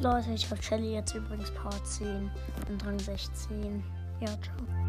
Leute, ich habe Shelly jetzt übrigens Part 10 und Rang 16. Ja, ciao.